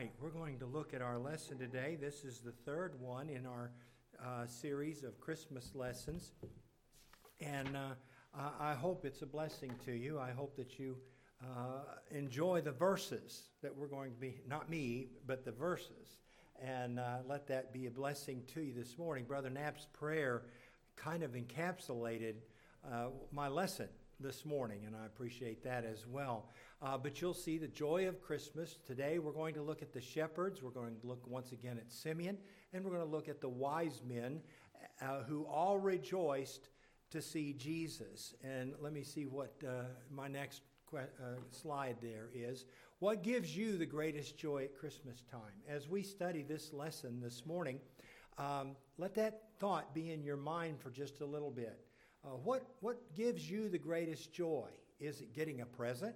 right, we're going to look at our lesson today. This is the third one in our uh, series of Christmas lessons. And uh, I hope it's a blessing to you. I hope that you uh, enjoy the verses that we're going to be, not me, but the verses. And uh, let that be a blessing to you this morning. Brother Knapp's prayer kind of encapsulated uh, my lesson this morning, and I appreciate that as well. Uh, but you'll see the joy of Christmas. Today we're going to look at the shepherds. We're going to look once again at Simeon, and we're going to look at the wise men uh, who all rejoiced to see Jesus. And let me see what uh, my next que- uh, slide there is. What gives you the greatest joy at Christmas time? As we study this lesson this morning, um, let that thought be in your mind for just a little bit. Uh, what, what gives you the greatest joy? Is it getting a present?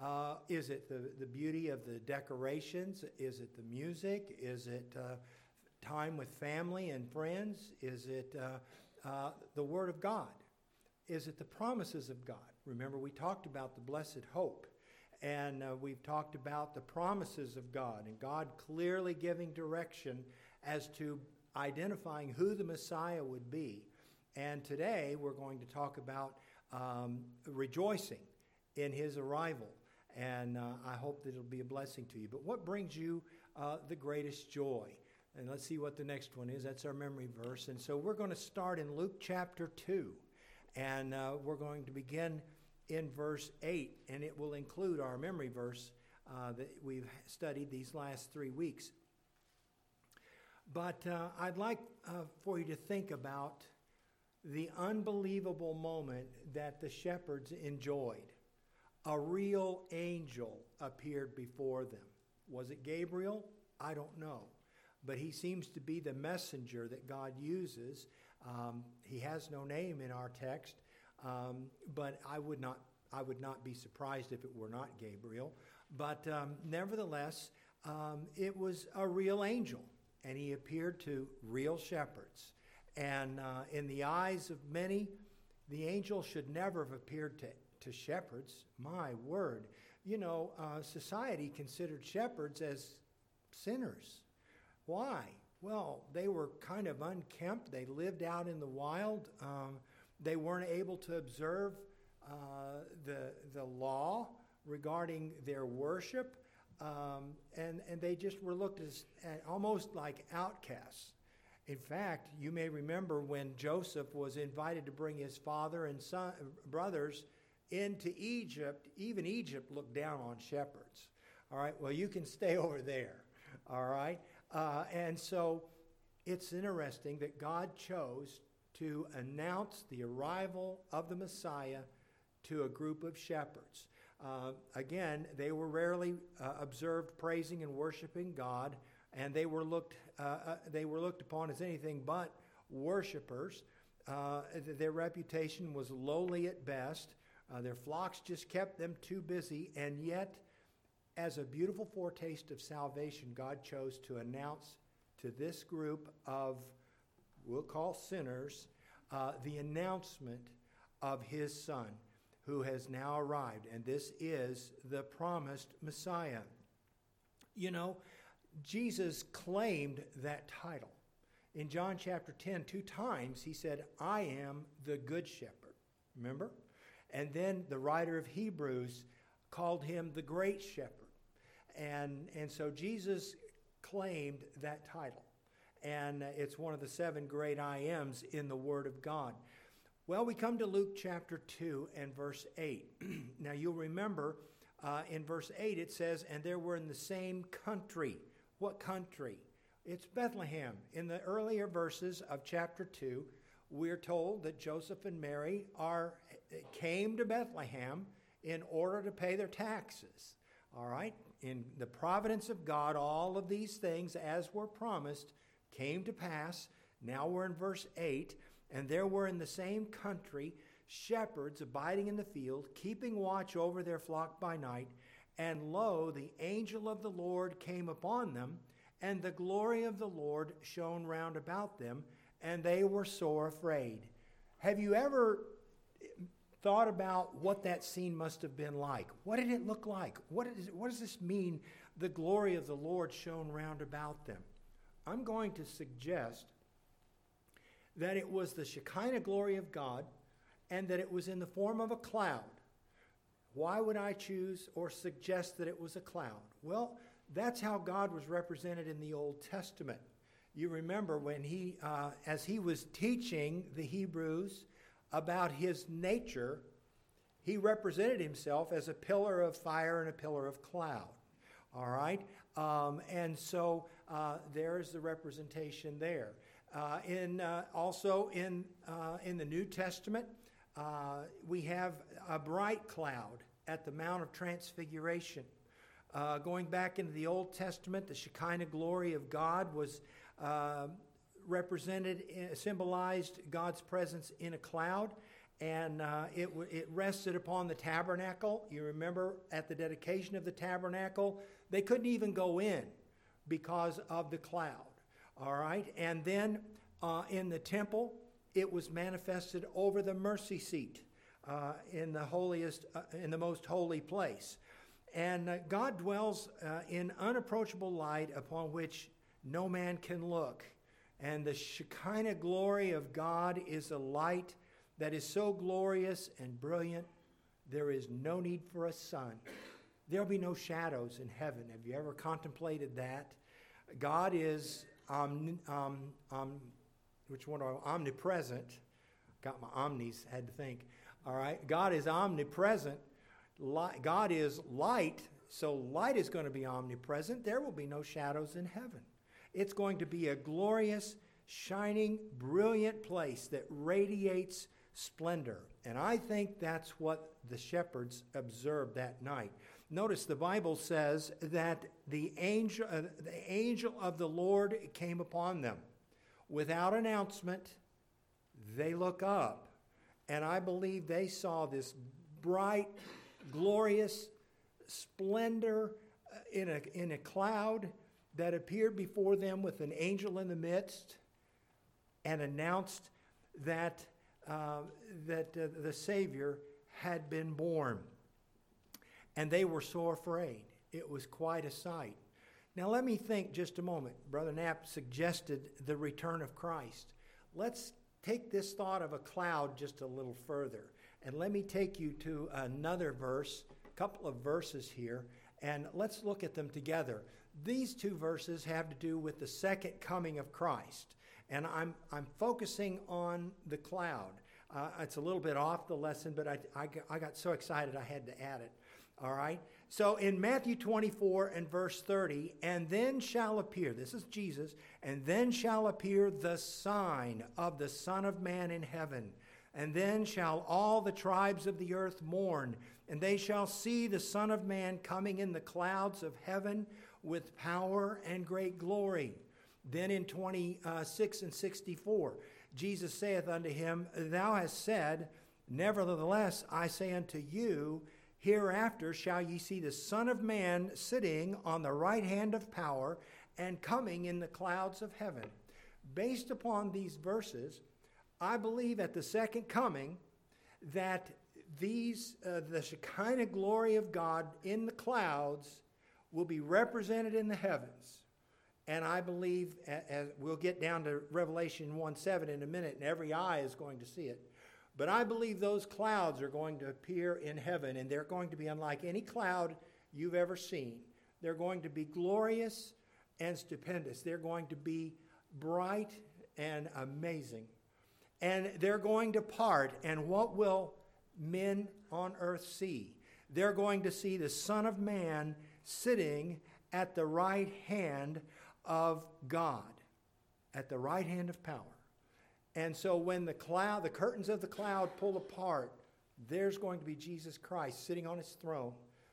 Uh, is it the, the beauty of the decorations? Is it the music? Is it uh, time with family and friends? Is it uh, uh, the Word of God? Is it the promises of God? Remember, we talked about the blessed hope, and uh, we've talked about the promises of God, and God clearly giving direction as to identifying who the Messiah would be. And today we're going to talk about um, rejoicing in his arrival. And uh, I hope that it'll be a blessing to you. But what brings you uh, the greatest joy? And let's see what the next one is. That's our memory verse. And so we're going to start in Luke chapter 2. And uh, we're going to begin in verse 8. And it will include our memory verse uh, that we've studied these last three weeks. But uh, I'd like uh, for you to think about the unbelievable moment that the shepherds enjoyed. A real angel appeared before them. Was it Gabriel? I don't know. But he seems to be the messenger that God uses. Um, he has no name in our text, um, but I would not I would not be surprised if it were not Gabriel. But um, nevertheless, um, it was a real angel, and he appeared to real shepherds. And uh, in the eyes of many, the angel should never have appeared to, to shepherds. My word. You know, uh, society considered shepherds as sinners. Why? Well, they were kind of unkempt. They lived out in the wild. Um, they weren't able to observe uh, the, the law regarding their worship. Um, and, and they just were looked as, almost like outcasts. In fact, you may remember when Joseph was invited to bring his father and son, brothers into Egypt, even Egypt looked down on shepherds. All right, well, you can stay over there. All right, uh, and so it's interesting that God chose to announce the arrival of the Messiah to a group of shepherds. Uh, again, they were rarely uh, observed praising and worshiping God and they were looked, uh, uh, they were looked upon as anything but worshipers. Uh, their reputation was lowly at best. Uh, their flocks just kept them too busy, and yet, as a beautiful foretaste of salvation, God chose to announce to this group of, we'll call sinners, uh, the announcement of His Son, who has now arrived, and this is the promised Messiah. You know, Jesus claimed that title. In John chapter 10, two times he said, I am the good shepherd. Remember? And then the writer of Hebrews called him the great shepherd. And, and so Jesus claimed that title. And it's one of the seven great I ams in the Word of God. Well, we come to Luke chapter 2 and verse 8. now, you'll remember uh, in verse 8 it says, And there were in the same country what country? It's Bethlehem. In the earlier verses of chapter 2, we're told that Joseph and Mary are, came to Bethlehem in order to pay their taxes. All right? In the providence of God, all of these things, as were promised, came to pass. Now we're in verse 8. And there were in the same country shepherds abiding in the field, keeping watch over their flock by night. And lo, the angel of the Lord came upon them, and the glory of the Lord shone round about them, and they were sore afraid. Have you ever thought about what that scene must have been like? What did it look like? What, is, what does this mean the glory of the Lord shone round about them. I'm going to suggest that it was the Shekinah glory of God and that it was in the form of a cloud. Why would I choose or suggest that it was a cloud? Well, that's how God was represented in the Old Testament. You remember when he, uh, as he was teaching the Hebrews about his nature, he represented himself as a pillar of fire and a pillar of cloud. All right? Um, and so uh, there's the representation there. Uh, in, uh, also in, uh, in the New Testament, uh, we have a bright cloud at the Mount of Transfiguration. Uh, going back into the Old Testament, the Shekinah glory of God was represented, symbolized God's presence in a cloud and uh, it, it rested upon the tabernacle. You remember at the dedication of the tabernacle, they couldn't even go in because of the cloud. All right, and then uh, in the temple, it was manifested over the mercy seat uh, in the holiest, uh, in the most holy place. And uh, God dwells uh, in unapproachable light upon which no man can look. And the Shekinah glory of God is a light that is so glorious and brilliant, there is no need for a sun. There'll be no shadows in heaven. Have you ever contemplated that? God is um, um, um, which one are omnipresent. Got my omnis, had to think. All right. God is omnipresent. Light, God is light, so light is going to be omnipresent. There will be no shadows in heaven. It's going to be a glorious, shining, brilliant place that radiates splendor. And I think that's what the shepherds observed that night. Notice the Bible says that the angel, uh, the angel of the Lord came upon them. Without announcement, they look up. And I believe they saw this bright, glorious splendor uh, in a, in a cloud that appeared before them with an angel in the midst and announced that uh, that uh, the Savior had been born. And they were so afraid. It was quite a sight. Now, let me think just a moment. Brother Knapp suggested the return of Christ. Let's take this thought of a cloud just a little further. And let me take you to another verse, a couple of verses here, and let's look at them together. These two verses have to do with the second coming of Christ. And I'm, I'm focusing on the cloud. Uh, it's a little bit off the lesson, but I, I, I got so excited I had to add it. All right? So in Matthew 24 and verse 30, and then shall appear, this is Jesus, and then shall appear the sign of the Son of Man in heaven. And then shall all the tribes of the earth mourn, and they shall see the Son of Man coming in the clouds of heaven with power and great glory. Then in 26 and 64, Jesus saith unto him, Thou hast said, Nevertheless, I say unto you, Hereafter shall ye see the Son of Man sitting on the right hand of power and coming in the clouds of heaven. Based upon these verses, I believe at the second coming that these, uh, the Shekinah glory of God in the clouds will be represented in the heavens. And I believe, as we'll get down to Revelation 1 7 in a minute, and every eye is going to see it. But I believe those clouds are going to appear in heaven, and they're going to be unlike any cloud you've ever seen. They're going to be glorious and stupendous. They're going to be bright and amazing. And they're going to part, and what will men on earth see? They're going to see the Son of Man sitting at the right hand of God at the right hand of power. And so when the cloud, the curtains of the cloud pull apart, there's going to be Jesus Christ sitting on his throne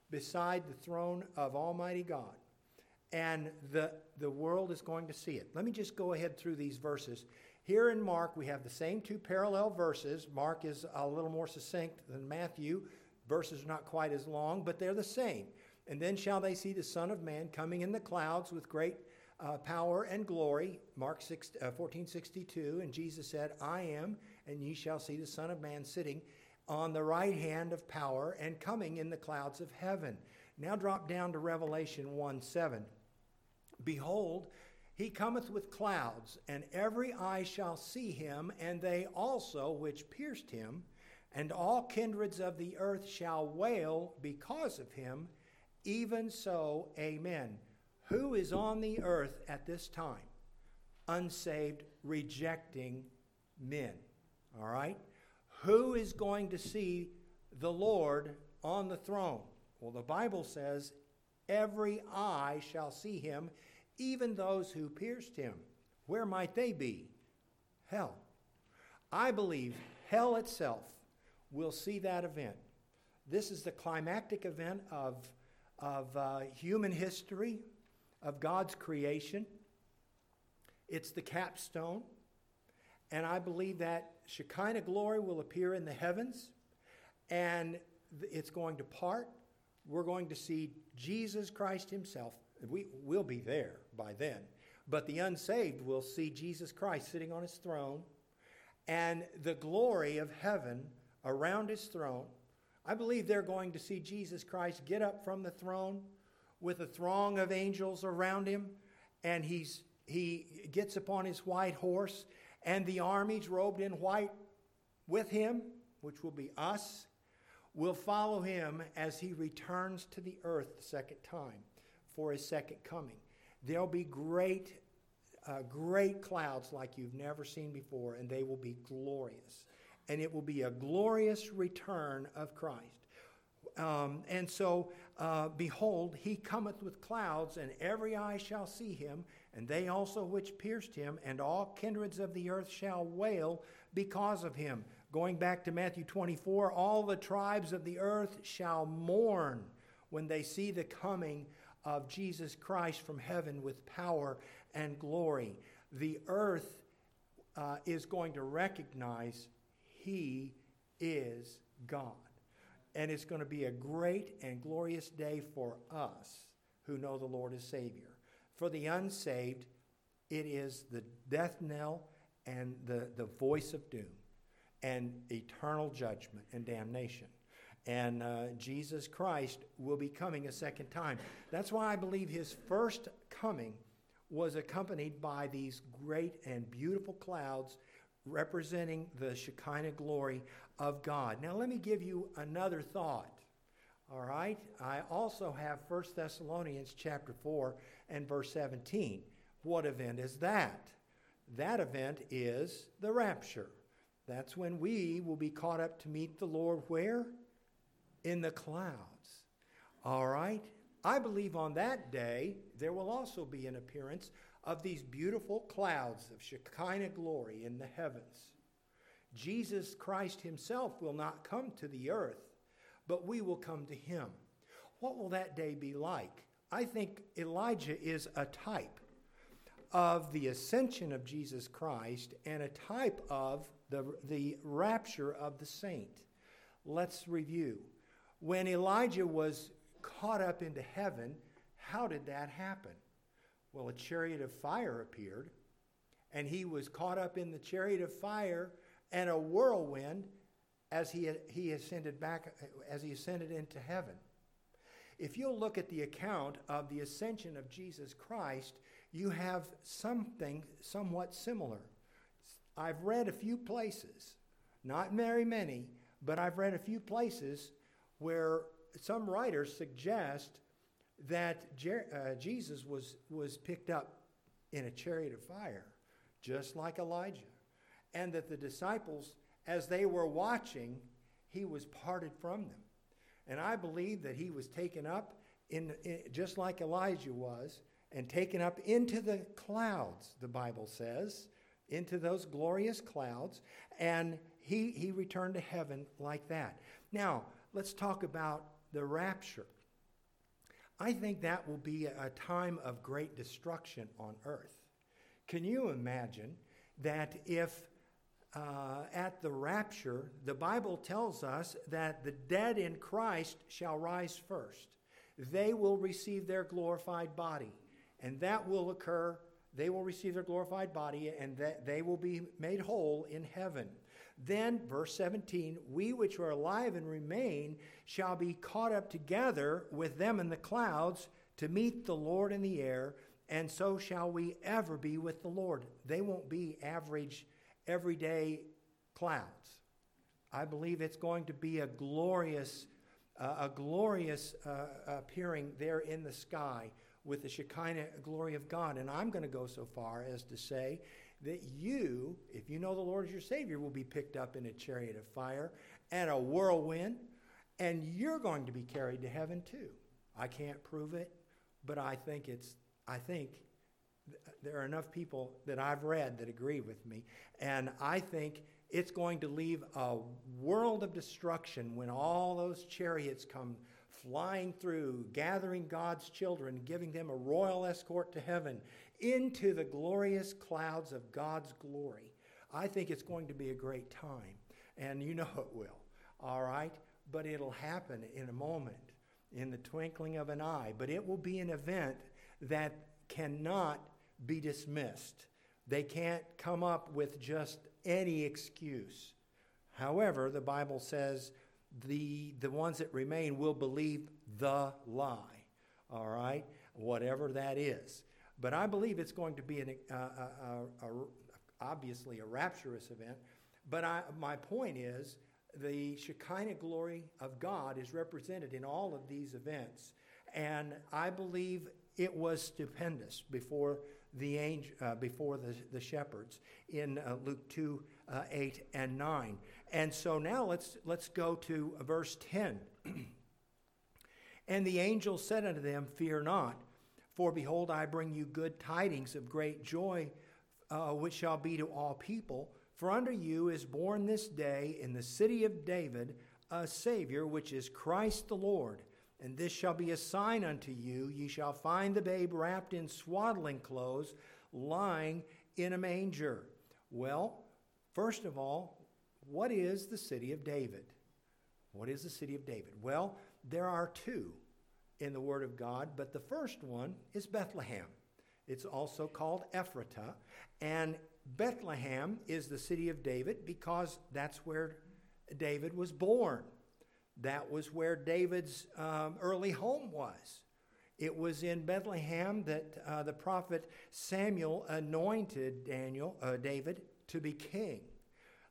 beside the throne of Almighty God. And the, the world is going to see it. Let me just go ahead through these verses. Here in Mark, we have the same two parallel verses. Mark is a little more succinct than Matthew. Verses are not quite as long, but they're the same. And then shall they see the Son of Man coming in the clouds with great uh, power and glory, Mark 6, uh, 14, 62, and Jesus said, I am, and ye shall see the Son of Man sitting on the right hand of power and coming in the clouds of heaven. Now drop down to Revelation 1 7. Behold, he cometh with clouds, and every eye shall see him, and they also which pierced him, and all kindreds of the earth shall wail because of him. Even so, amen. Who is on the earth at this time? Unsaved, rejecting men. All right? Who is going to see the Lord on the throne? Well, the Bible says, every eye shall see him, even those who pierced him. Where might they be? Hell. I believe hell itself will see that event. This is the climactic event of, of uh, human history, of God's creation. It's the capstone. And I believe that Shekinah glory will appear in the heavens and it's going to part. We're going to see Jesus Christ Himself. We will be there by then. But the unsaved will see Jesus Christ sitting on His throne and the glory of heaven around His throne. I believe they're going to see Jesus Christ get up from the throne with a throng of angels around him, and he's, he gets upon his white horse, and the armies robed in white with him, which will be us, will follow him as he returns to the earth the second time for his second coming. There'll be great, uh, great clouds like you've never seen before, and they will be glorious. And it will be a glorious return of Christ. Um, and so, uh, behold, he cometh with clouds, and every eye shall see him, and they also which pierced him, and all kindreds of the earth shall wail because of him. Going back to Matthew 24, all the tribes of the earth shall mourn when they see the coming of Jesus Christ from heaven with power and glory. The earth uh, is going to recognize he is God. And it's going to be a great and glorious day for us who know the Lord as Savior. For the unsaved, it is the death knell and the, the voice of doom and eternal judgment and damnation. And uh, Jesus Christ will be coming a second time. That's why I believe his first coming was accompanied by these great and beautiful clouds representing the Shekinah glory of God. Now, let me give you another thought. All right? I also have 1 Thessalonians chapter 4 and verse 17. What event is that? That event is the rapture. That's when we will be caught up to meet the Lord where? In the clouds. All right? I believe on that day there will also be an appearance of these beautiful clouds of Shekinah glory in the heavens. Jesus Christ Himself will not come to the earth, but we will come to Him. What will that day be like? I think Elijah is a type of the ascension of Jesus Christ and a type of the, the rapture of the saint. Let's review. When Elijah was caught up into heaven, how did that happen? Well, a chariot of fire appeared, and he was caught up in the chariot of fire and a whirlwind as he, he ascended back, as he ascended into heaven. If you'll look at the account of the ascension of Jesus Christ, you have something somewhat similar. I've read a few places, not very many, but I've read a few places where some writers suggest that Jer- uh, Jesus was, was picked up in a chariot of fire, just like Elijah. And that the disciples, as they were watching, he was parted from them. And I believe that he was taken up in, in, just like Elijah was, and taken up into the clouds, the Bible says, into those glorious clouds, and he, he returned to heaven like that. Now, let's talk about the rapture. I think that will be a time of great destruction on earth. Can you imagine that if uh, at the rapture, the Bible tells us that the dead in Christ shall rise first? They will receive their glorified body, and that will occur. They will receive their glorified body, and that they will be made whole in heaven. Then, verse 17, we which are alive and remain shall be caught up together with them in the clouds to meet the Lord in the air, and so shall we ever be with the Lord. They won't be average, everyday clouds. I believe it's going to be a glorious, uh, a glorious uh, appearing there in the sky with the Shekinah glory of God. And I'm going to go so far as to say that you, if you know the Lord as your Savior, will be picked up in a chariot of fire and a whirlwind, and you're going to be carried to heaven too. I can't prove it, but I think it's, I think there are enough people that I've read that agree with me, and I think it's going to leave a world of destruction when all those chariots come flying through, gathering God's children, giving them a royal escort to heaven into the glorious clouds of God's glory. I think it's going to be a great time, and you know it will, all right? But it'll happen in a moment, in the twinkling of an eye. But it will be an event that cannot be dismissed. They can't come up with just any excuse. However, the Bible says the, the ones that remain will believe the lie, all right? Whatever that is. But I believe it's going to be an, uh, uh, uh, obviously a rapturous event. But I, my point is, the Shekinah glory of God is represented in all of these events. And I believe it was stupendous before the angel, uh, before the, the shepherds in uh, Luke 2 uh, 8 and 9. And so now let's, let's go to verse 10. and the angel said unto them, Fear not. For behold, I bring you good tidings of great joy, uh, which shall be to all people. For unto you is born this day in the city of David a Savior, which is Christ the Lord. And this shall be a sign unto you ye shall find the babe wrapped in swaddling clothes, lying in a manger. Well, first of all, what is the city of David? What is the city of David? Well, there are two in the Word of God, but the first one is Bethlehem. It's also called Ephratah, and Bethlehem is the city of David because that's where David was born. That was where David's um, early home was. It was in Bethlehem that uh, the prophet Samuel anointed Daniel, uh, David to be king.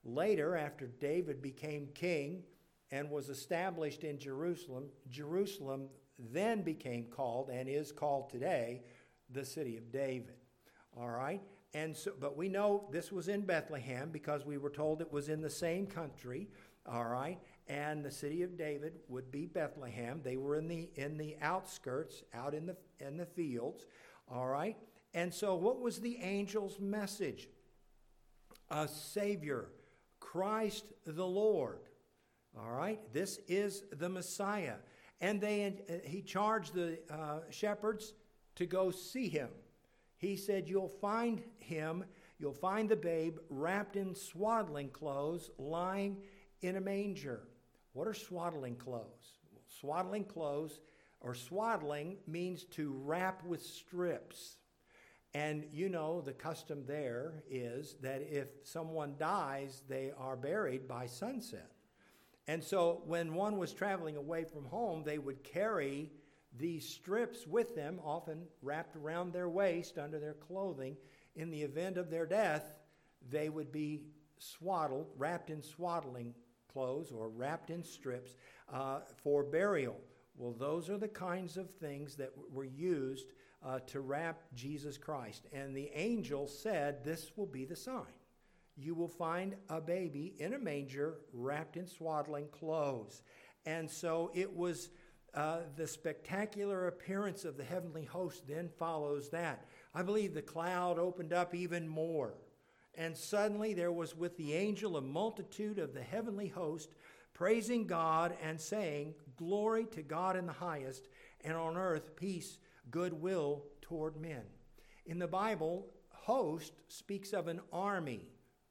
Later, after David became king and was established in Jerusalem, Jerusalem then became called and is called today the city of David. All right? And so, but we know this was in Bethlehem because we were told it was in the same country. All right? And the city of David would be Bethlehem. They were in the in the outskirts, out in the in the fields. All right? And so what was the angel's message? A savior, Christ the Lord. All right? This is the Messiah and they, uh, he charged the uh, shepherds to go see him. He said, You'll find him, you'll find the babe wrapped in swaddling clothes, lying in a manger. What are swaddling clothes? Swaddling clothes or swaddling means to wrap with strips. And you know, the custom there is that if someone dies, they are buried by sunset. And so when one was traveling away from home, they would carry these strips with them, often wrapped around their waist under their clothing. In the event of their death, they would be swaddled, wrapped in swaddling clothes or wrapped in strips uh, for burial. Well, those are the kinds of things that were used uh, to wrap Jesus Christ. And the angel said, This will be the sign you will find a baby in a manger wrapped in swaddling clothes. And so it was uh, the spectacular appearance of the heavenly host then follows that. I believe the cloud opened up even more. And suddenly there was with the angel a multitude of the heavenly host praising God and saying, Glory to God in the highest, and on earth peace, goodwill toward men. In the Bible, host speaks of an army.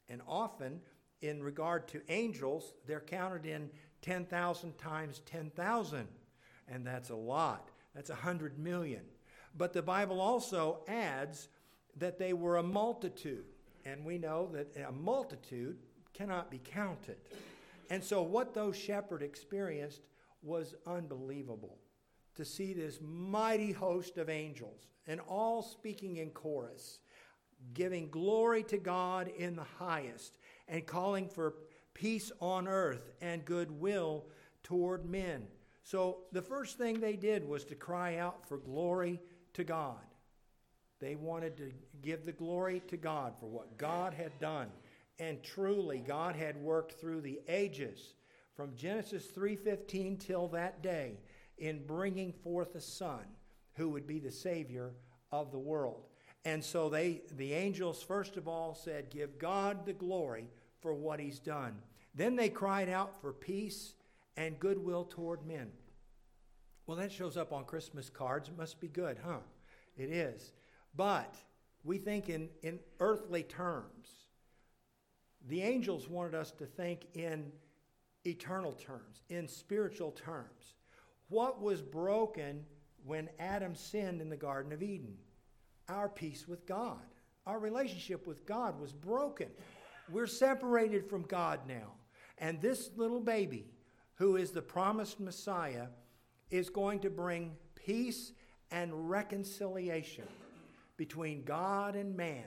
And often, in regard to angels, they're counted in 10,000 times 10,000. And that's a lot. That's 100 million. But the Bible also adds that they were a multitude. And we know that a multitude cannot be counted. And so, what those shepherds experienced was unbelievable to see this mighty host of angels and all speaking in chorus, giving glory to God in the highest and calling for peace on earth and goodwill toward men. So the first thing they did was to cry out for glory to God. They wanted to give the glory to God for what God had done. And truly God had worked through the ages from Genesis 3:15 till that day in bringing forth a son who would be the savior of the world. And so they the angels first of all said give God the glory for what he's done. Then they cried out for peace and goodwill toward men. Well, that shows up on Christmas cards. It must be good, huh? It is. But we think in, in earthly terms. The angels wanted us to think in eternal terms, in spiritual terms. What was broken when Adam sinned in the Garden of Eden? Our peace with God. Our relationship with God was broken. We're separated from God now. And this little baby, who is the promised Messiah, is going to bring peace and reconciliation between God and man,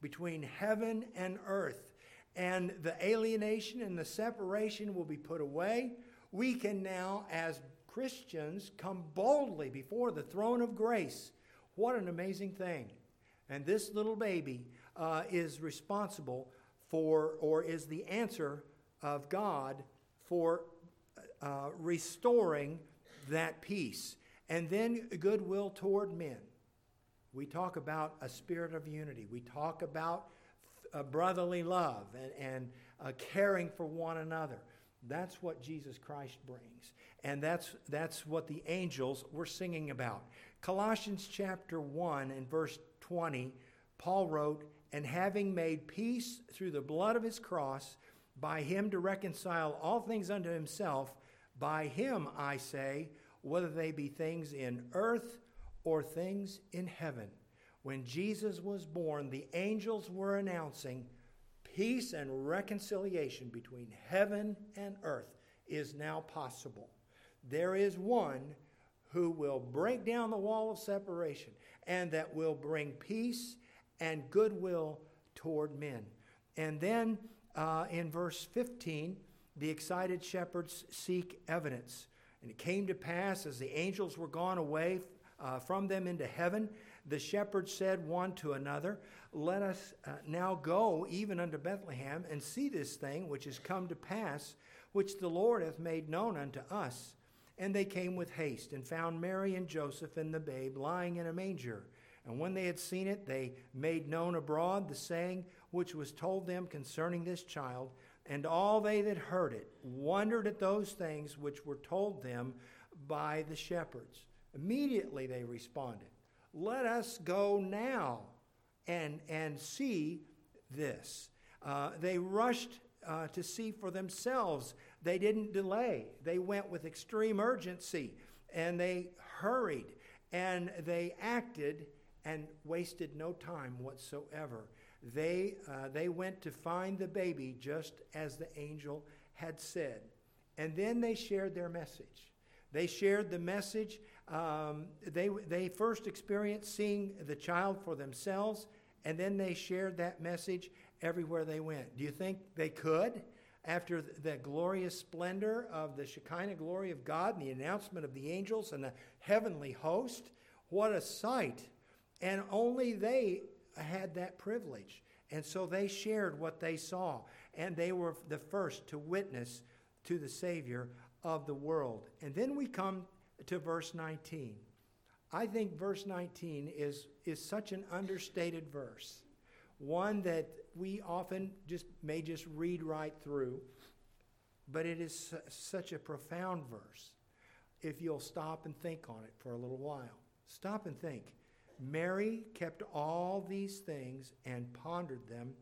between heaven and earth. And the alienation and the separation will be put away. We can now, as Christians, come boldly before the throne of grace. What an amazing thing. And this little baby uh, is responsible for, or is the answer of God for uh, restoring that peace. And then goodwill toward men. We talk about a spirit of unity. We talk about a brotherly love and, and uh, caring for one another. That's what Jesus Christ brings. And that's, that's what the angels were singing about. Colossians chapter 1 and verse 20, Paul wrote, And having made peace through the blood of his cross, by him to reconcile all things unto himself, by him, I say, whether they be things in earth or things in heaven. When Jesus was born, the angels were announcing peace and reconciliation between heaven and earth is now possible. There is one who will break down the wall of separation and that will bring peace and goodwill toward men. And then uh, in verse 15, the excited shepherds seek evidence. And it came to pass as the angels were gone away uh, from them into heaven, the shepherds said one to another, Let us uh, now go even unto Bethlehem and see this thing which is come to pass, which the Lord hath made known unto us. And they came with haste and found Mary and Joseph and the babe lying in a manger. And when they had seen it, they made known abroad the saying which was told them concerning this child. And all they that heard it wondered at those things which were told them by the shepherds. Immediately they responded, Let us go now and, and see this. Uh, they rushed uh, to see for themselves. They didn't delay. They went with extreme urgency and they hurried and they acted and wasted no time whatsoever. They, uh, they went to find the baby just as the angel had said. And then they shared their message. They shared the message. Um, they, they first experienced seeing the child for themselves, and then they shared that message everywhere they went. Do you think they could? After the glorious splendor of the Shekinah glory of God and the announcement of the angels and the heavenly host, what a sight and only they had that privilege. And so they shared what they saw. And they were the first to witness to the Savior of the world. And then we come to verse 19. I think verse 19 is, is such an understated verse, one that we often just may just read right through, but it is su- such a profound verse if you'll stop and think on it for a little while. Stop and think. Mary kept all these things and pondered them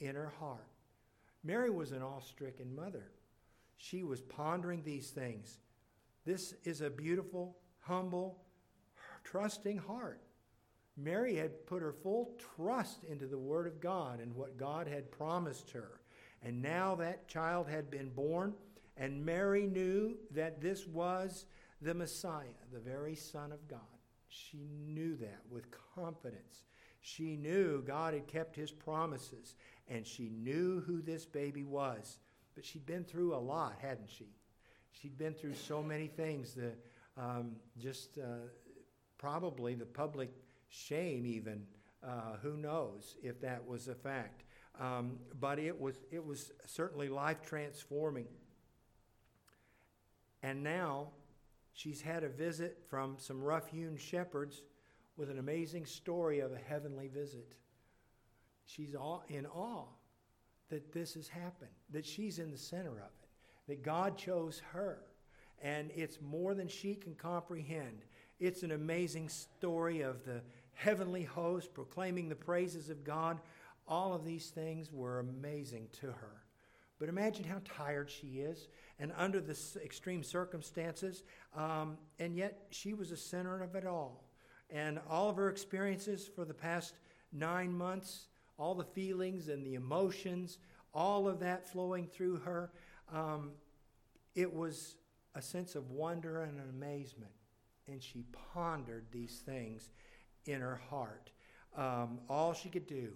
in her heart. Mary was an awe stricken mother. She was pondering these things. This is a beautiful, humble, trusting heart. Mary had put her full trust into the Word of God and what God had promised her. And now that child had been born, and Mary knew that this was the Messiah, the very Son of God. She knew that with confidence. She knew God had kept his promises, and she knew who this baby was. But she'd been through a lot, hadn't she? She'd been through so many things, the, um, just uh, probably the public shame, even. Uh, who knows if that was a fact? Um, but it was, it was certainly life transforming. And now she's had a visit from some rough hewn shepherds with an amazing story of a heavenly visit. She's in awe that this has happened, that she's in the center of it, that God chose her. And it's more than she can comprehend. It's an amazing story of the heavenly host proclaiming the praises of God. All of these things were amazing to her. But imagine how tired she is and under the extreme circumstances, um, and yet she was a center of it all. And all of her experiences for the past nine months, all the feelings and the emotions, all of that flowing through her, um, it was a sense of wonder and amazement. And she pondered these things in her heart. Um, all she could do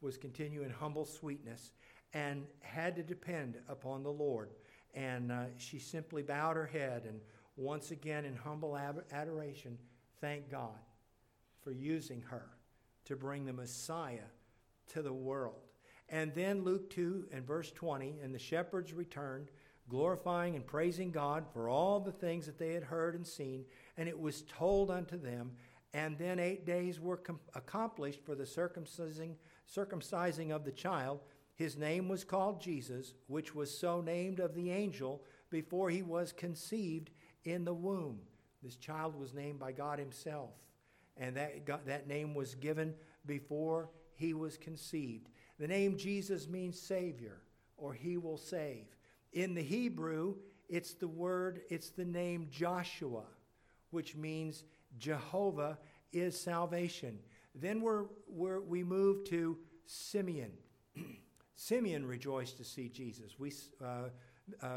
was continue in humble sweetness and had to depend upon the Lord. And uh, she simply bowed her head and once again, in humble adoration, thanked God for using her to bring the Messiah to the world. And then Luke 2 and verse 20, and the shepherds returned, glorifying and praising God for all the things that they had heard and seen. And it was told unto them, and then eight days were com- accomplished for the circumcising, circumcising of the child. His name was called Jesus, which was so named of the angel before he was conceived in the womb. This child was named by God Himself, and that, God, that name was given before he was conceived. The name Jesus means Savior, or He will save. In the Hebrew, it's the word, it's the name Joshua, which means Jehovah is salvation. Then we're, we're, we move to Simeon. Simeon rejoiced to see Jesus. We uh, uh,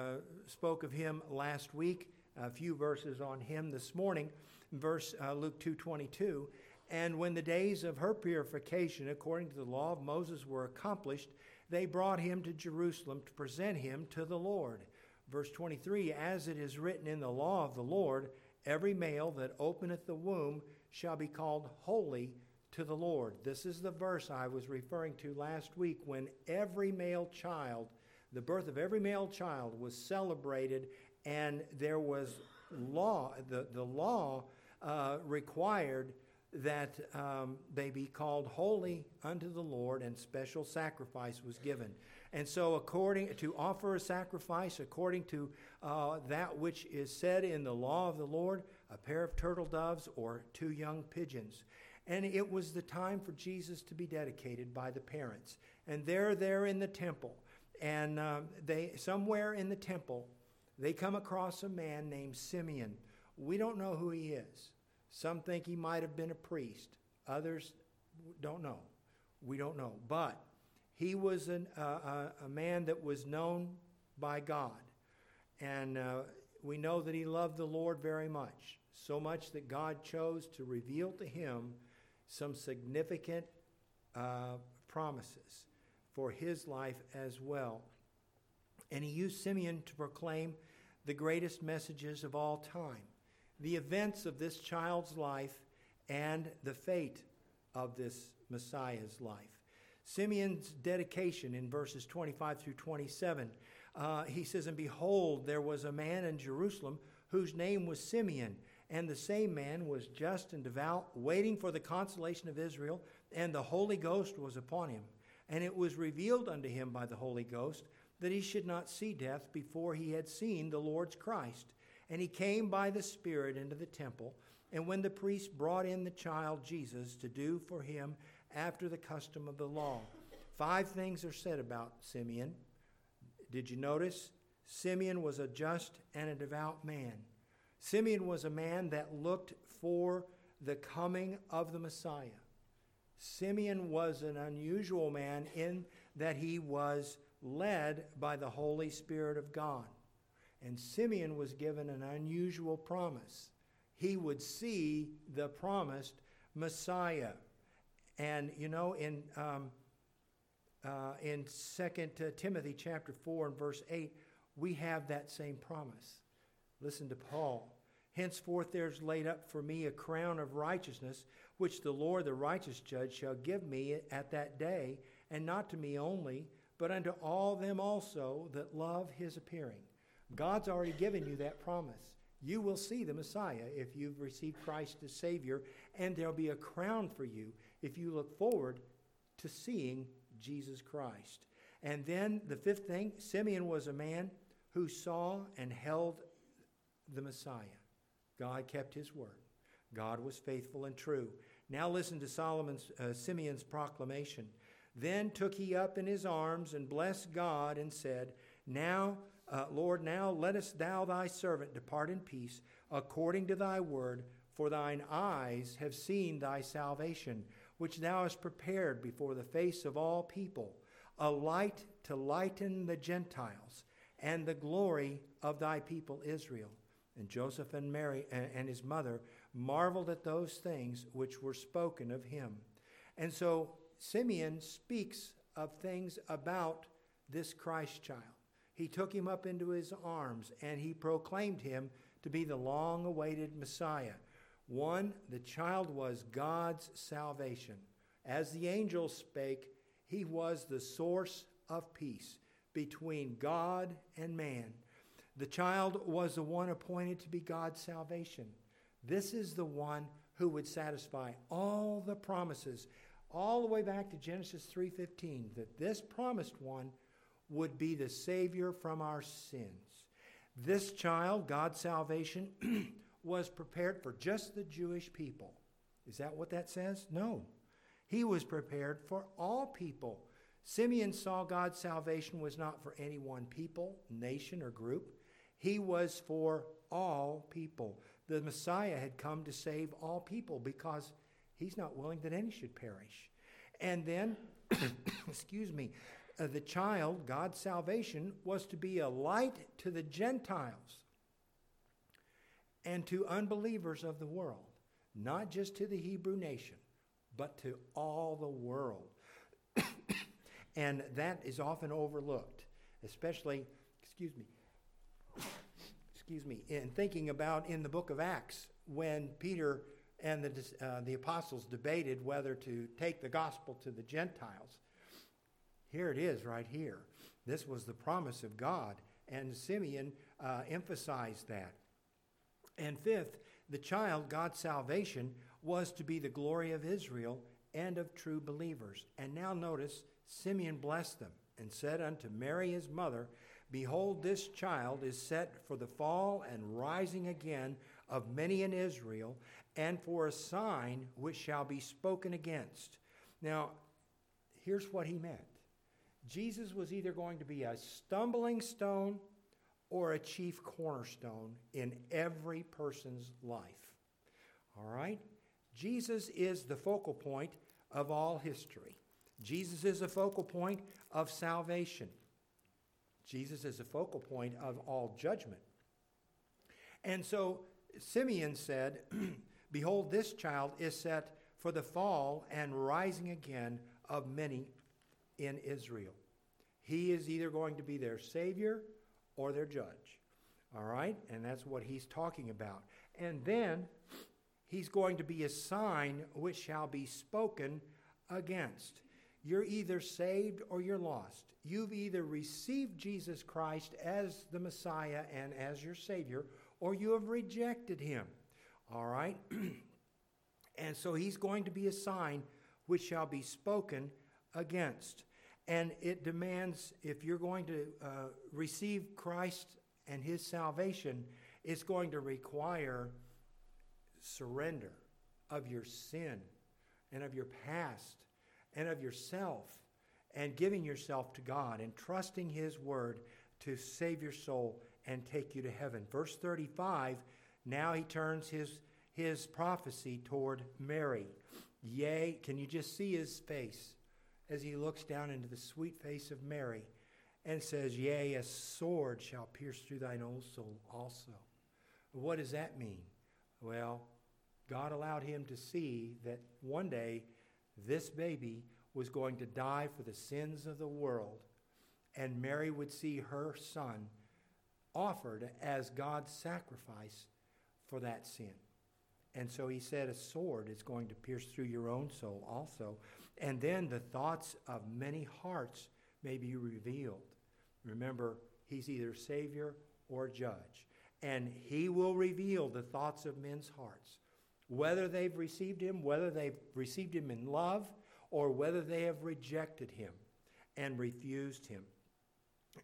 spoke of him last week, a few verses on him this morning, verse uh, Luke 2:22. And when the days of her purification, according to the law of Moses, were accomplished, they brought him to Jerusalem to present him to the Lord. Verse 23 As it is written in the law of the Lord, every male that openeth the womb shall be called holy to the Lord. This is the verse I was referring to last week when every male child, the birth of every male child was celebrated, and there was law, the, the law uh, required that um, they be called holy unto the Lord, and special sacrifice was given. And so, according to offer a sacrifice, according to uh, that which is said in the law of the Lord, a pair of turtle doves or two young pigeons. And it was the time for Jesus to be dedicated by the parents. And they're there in the temple. And um, they, somewhere in the temple, they come across a man named Simeon. We don't know who he is. Some think he might have been a priest, others don't know. We don't know. But he was an, uh, a, a, man that was known by God. And uh, we know that he loved the Lord very much, so much that God chose to reveal to him some significant uh, promises for his life as well. And he used Simeon to proclaim the greatest messages of all time the events of this child's life and the fate of this Messiah's life. Simeon's dedication in verses 25 through 27, uh, he says, And behold, there was a man in Jerusalem whose name was Simeon and the same man was just and devout, waiting for the consolation of Israel, and the Holy Ghost was upon him. And it was revealed unto him by the Holy Ghost that he should not see death before he had seen the Lord's Christ. And he came by the Spirit into the temple. And when the priest brought in the child Jesus to do for him after the custom of the law, five things are said about Simeon. Did you notice? Simeon was a just and a devout man. Simeon was a man that looked for the coming of the Messiah. Simeon was an unusual man in that he was led by the Holy Spirit of God. And Simeon was given an unusual promise. He would see the promised Messiah. And, you know, in, um, uh, in 2 Timothy chapter 4 and verse 8, we have that same promise. Listen to Paul. Henceforth there's laid up for me a crown of righteousness, which the Lord, the righteous judge, shall give me at that day, and not to me only, but unto all them also that love his appearing. God's already given you that promise. You will see the Messiah if you've received Christ as Savior, and there'll be a crown for you if you look forward to seeing Jesus Christ. And then the fifth thing Simeon was a man who saw and held the Messiah. God kept his word. God was faithful and true. Now listen to Solomon's uh, Simeon's proclamation. Then took he up in his arms and blessed God and said, Now, uh, Lord, now lettest thou thy servant depart in peace according to thy word, for thine eyes have seen thy salvation, which thou hast prepared before the face of all people, a light to lighten the Gentiles, and the glory of thy people Israel. And Joseph and Mary and his mother marveled at those things which were spoken of him. And so Simeon speaks of things about this Christ child. He took him up into his arms and he proclaimed him to be the long awaited Messiah. One, the child was God's salvation. As the angel spake, he was the source of peace between God and man. The child was the one appointed to be God's salvation. This is the one who would satisfy all the promises all the way back to Genesis 3:15 that this promised one would be the savior from our sins. This child, God's salvation, was prepared for just the Jewish people. Is that what that says? No. He was prepared for all people. Simeon saw God's salvation was not for any one people, nation, or group. He was for all people. The Messiah had come to save all people because he's not willing that any should perish. And then, excuse me, the child, God's salvation, was to be a light to the Gentiles and to unbelievers of the world, not just to the Hebrew nation, but to all the world. and that is often overlooked, especially, excuse me, excuse me, in thinking about in the book of Acts when Peter and the, uh, the apostles debated whether to take the gospel to the Gentiles. Here it is, right here. This was the promise of God, and Simeon uh, emphasized that. And fifth, the child, God's salvation, was to be the glory of Israel and of true believers. And now notice, Simeon blessed them and said unto Mary his mother, Behold, this child is set for the fall and rising again of many in Israel, and for a sign which shall be spoken against. Now, here's what he meant Jesus was either going to be a stumbling stone or a chief cornerstone in every person's life. All right? Jesus is the focal point of all history. Jesus is the focal point of salvation. Jesus is the focal point of all judgment. And so Simeon said, Behold, this child is set for the fall and rising again of many in Israel. He is either going to be their Savior or their judge. All right? And that's what he's talking about. And then he's going to be a sign which shall be spoken against. You're either saved or you're lost. You've either received Jesus Christ as the Messiah and as your Savior, or you have rejected him. All right? and so he's going to be a sign which shall be spoken against. And it demands, if you're going to uh, receive Christ and his salvation, it's going to require surrender of your sin and of your past and of yourself and giving yourself to God and trusting His word to save your soul and take you to heaven. Verse 35 now he turns his, his prophecy toward Mary. Yea, can you just see his face as he looks down into the sweet face of Mary and says, Yea, a sword shall pierce through thine own soul also. What does that mean? Well, God allowed him to see that one day this baby was going to die for the sins of the world, and Mary would see her son offered as God's sacrifice for that sin. And so he said, A sword is going to pierce through your own soul also. And then the thoughts of many hearts may be revealed. Remember, he's either Savior or Judge. And he will reveal the thoughts of men's hearts, whether they've received him, whether they've received him in love, or whether they have rejected him and refused him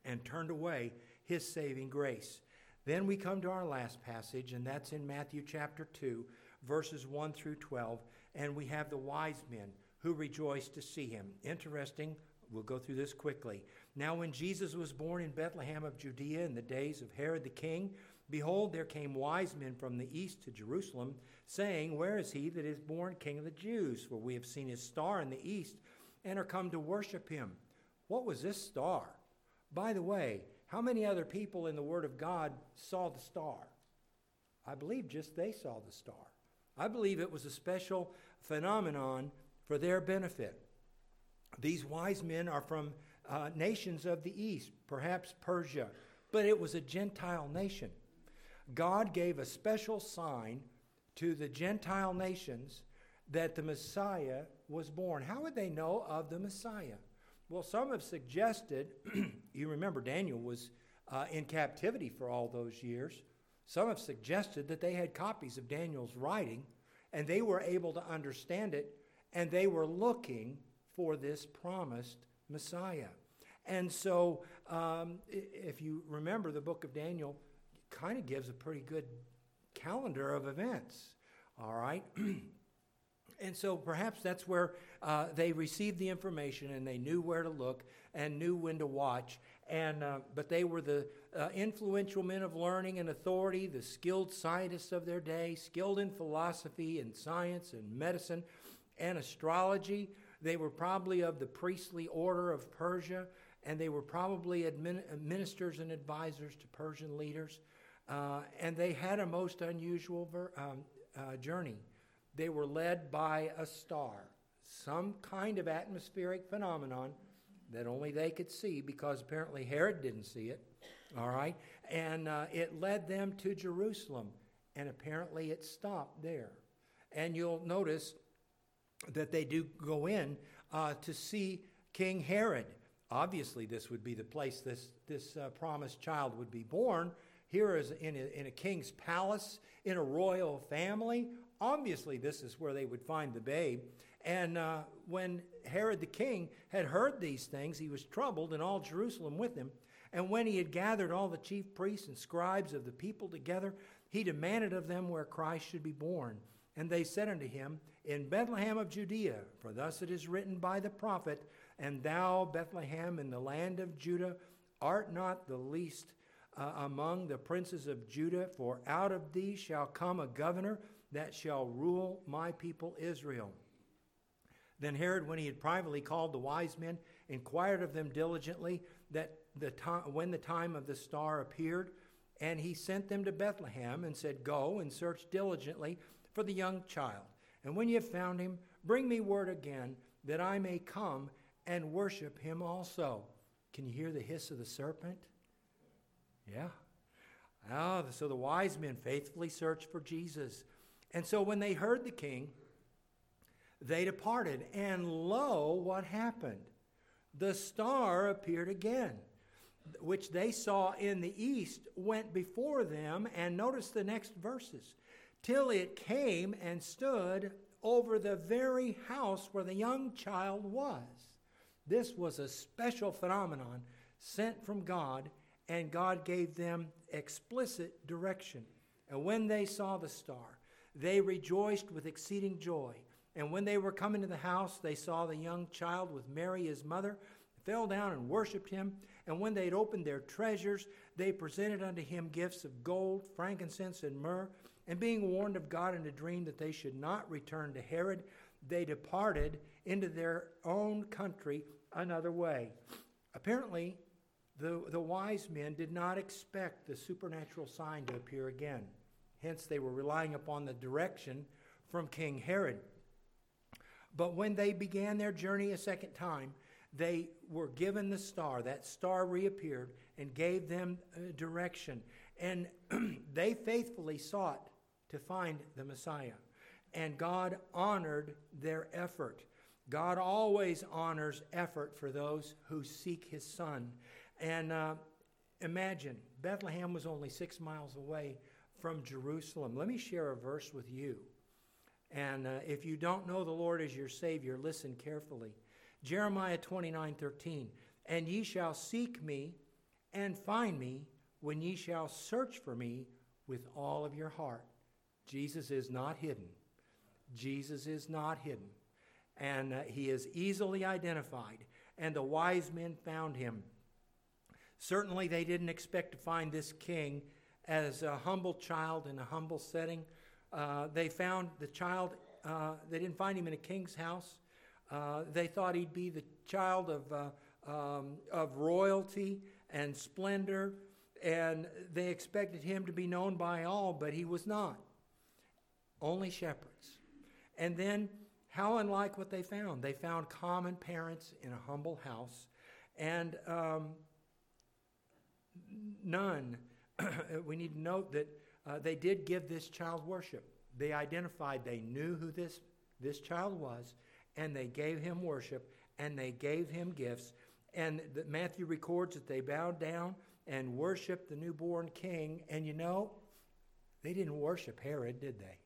and turned away his saving grace. Then we come to our last passage, and that's in Matthew chapter 2, verses 1 through 12. And we have the wise men who rejoiced to see him. Interesting. We'll go through this quickly. Now, when Jesus was born in Bethlehem of Judea in the days of Herod the king, behold, there came wise men from the east to Jerusalem, saying, Where is he that is born king of the Jews? For we have seen his star in the east and are come to worship him. What was this star? By the way, how many other people in the Word of God saw the star? I believe just they saw the star. I believe it was a special phenomenon for their benefit. These wise men are from uh, nations of the east, perhaps Persia, but it was a Gentile nation. God gave a special sign to the Gentile nations that the Messiah was born. How would they know of the Messiah? Well, some have suggested, you remember Daniel was uh, in captivity for all those years. Some have suggested that they had copies of Daniel's writing and they were able to understand it and they were looking for this promised Messiah. And so, um, if you remember, the book of Daniel kind of gives a pretty good calendar of events. All right? And so perhaps that's where uh, they received the information and they knew where to look and knew when to watch. And, uh, but they were the uh, influential men of learning and authority, the skilled scientists of their day, skilled in philosophy and science and medicine and astrology. They were probably of the priestly order of Persia, and they were probably admin- ministers and advisors to Persian leaders. Uh, and they had a most unusual ver- um, uh, journey. They were led by a star, some kind of atmospheric phenomenon that only they could see because apparently Herod didn't see it. All right? And uh, it led them to Jerusalem, and apparently it stopped there. And you'll notice that they do go in uh, to see King Herod. Obviously, this would be the place this, this uh, promised child would be born. Here is in a, in a king's palace, in a royal family. Obviously, this is where they would find the babe. And uh, when Herod the king had heard these things, he was troubled, and all Jerusalem with him. And when he had gathered all the chief priests and scribes of the people together, he demanded of them where Christ should be born. And they said unto him, In Bethlehem of Judea, for thus it is written by the prophet, And thou, Bethlehem, in the land of Judah, art not the least uh, among the princes of Judah, for out of thee shall come a governor that shall rule my people Israel. Then Herod, when he had privately called the wise men, inquired of them diligently that the time, when the time of the star appeared, and he sent them to Bethlehem and said, Go and search diligently for the young child. And when you have found him, bring me word again that I may come and worship him also. Can you hear the hiss of the serpent? Yeah. Oh, so the wise men faithfully searched for Jesus. And so when they heard the king, they departed. And lo, what happened? The star appeared again, which they saw in the east, went before them. And notice the next verses till it came and stood over the very house where the young child was. This was a special phenomenon sent from God, and God gave them explicit direction. And when they saw the star, they rejoiced with exceeding joy. And when they were coming to the house, they saw the young child with Mary his mother, fell down and worshipped him. And when they had opened their treasures, they presented unto him gifts of gold, frankincense, and myrrh. And being warned of God in a dream that they should not return to Herod, they departed into their own country another way. Apparently, the, the wise men did not expect the supernatural sign to appear again. Hence, they were relying upon the direction from King Herod. But when they began their journey a second time, they were given the star. That star reappeared and gave them uh, direction. And they faithfully sought to find the Messiah. And God honored their effort. God always honors effort for those who seek his son. And uh, imagine, Bethlehem was only six miles away from Jerusalem. Let me share a verse with you. And uh, if you don't know the Lord as your Savior, listen carefully. Jeremiah 29 13. And ye shall seek me and find me when ye shall search for me with all of your heart. Jesus is not hidden. Jesus is not hidden. And uh, he is easily identified. And the wise men found him. Certainly, they didn't expect to find this king as a humble child in a humble setting. Uh, they found the child, uh, they didn't find him in a king's house. Uh, they thought he'd be the child of, uh, um, of royalty and splendor, and they expected him to be known by all, but he was not. Only shepherds. And then, how unlike what they found? They found common parents in a humble house, and um, none. we need to note that uh, they did give this child worship. They identified, they knew who this, this child was, and they gave him worship, and they gave him gifts. And the, Matthew records that they bowed down and worshiped the newborn king. And you know, they didn't worship Herod, did they?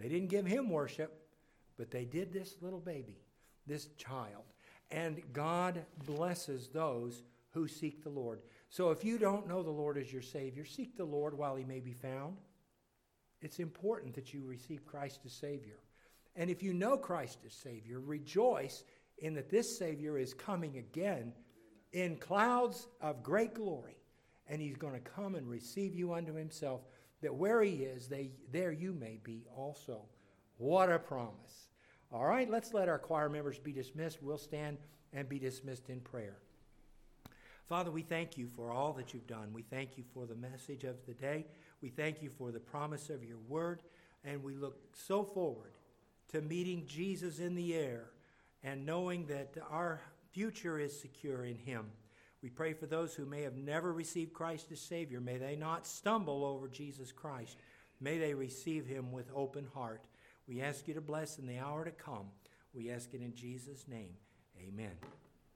They didn't give him worship, but they did this little baby, this child. And God blesses those who seek the Lord. So if you don't know the Lord as your Savior, seek the Lord while he may be found. It's important that you receive Christ as Savior. And if you know Christ as Savior, rejoice in that this Savior is coming again in clouds of great glory. And he's going to come and receive you unto himself, that where he is, they, there you may be also. What a promise. All right, let's let our choir members be dismissed. We'll stand and be dismissed in prayer. Father, we thank you for all that you've done. We thank you for the message of the day. We thank you for the promise of your word. And we look so forward to meeting Jesus in the air and knowing that our future is secure in him. We pray for those who may have never received Christ as Savior. May they not stumble over Jesus Christ. May they receive him with open heart. We ask you to bless in the hour to come. We ask it in Jesus' name. Amen.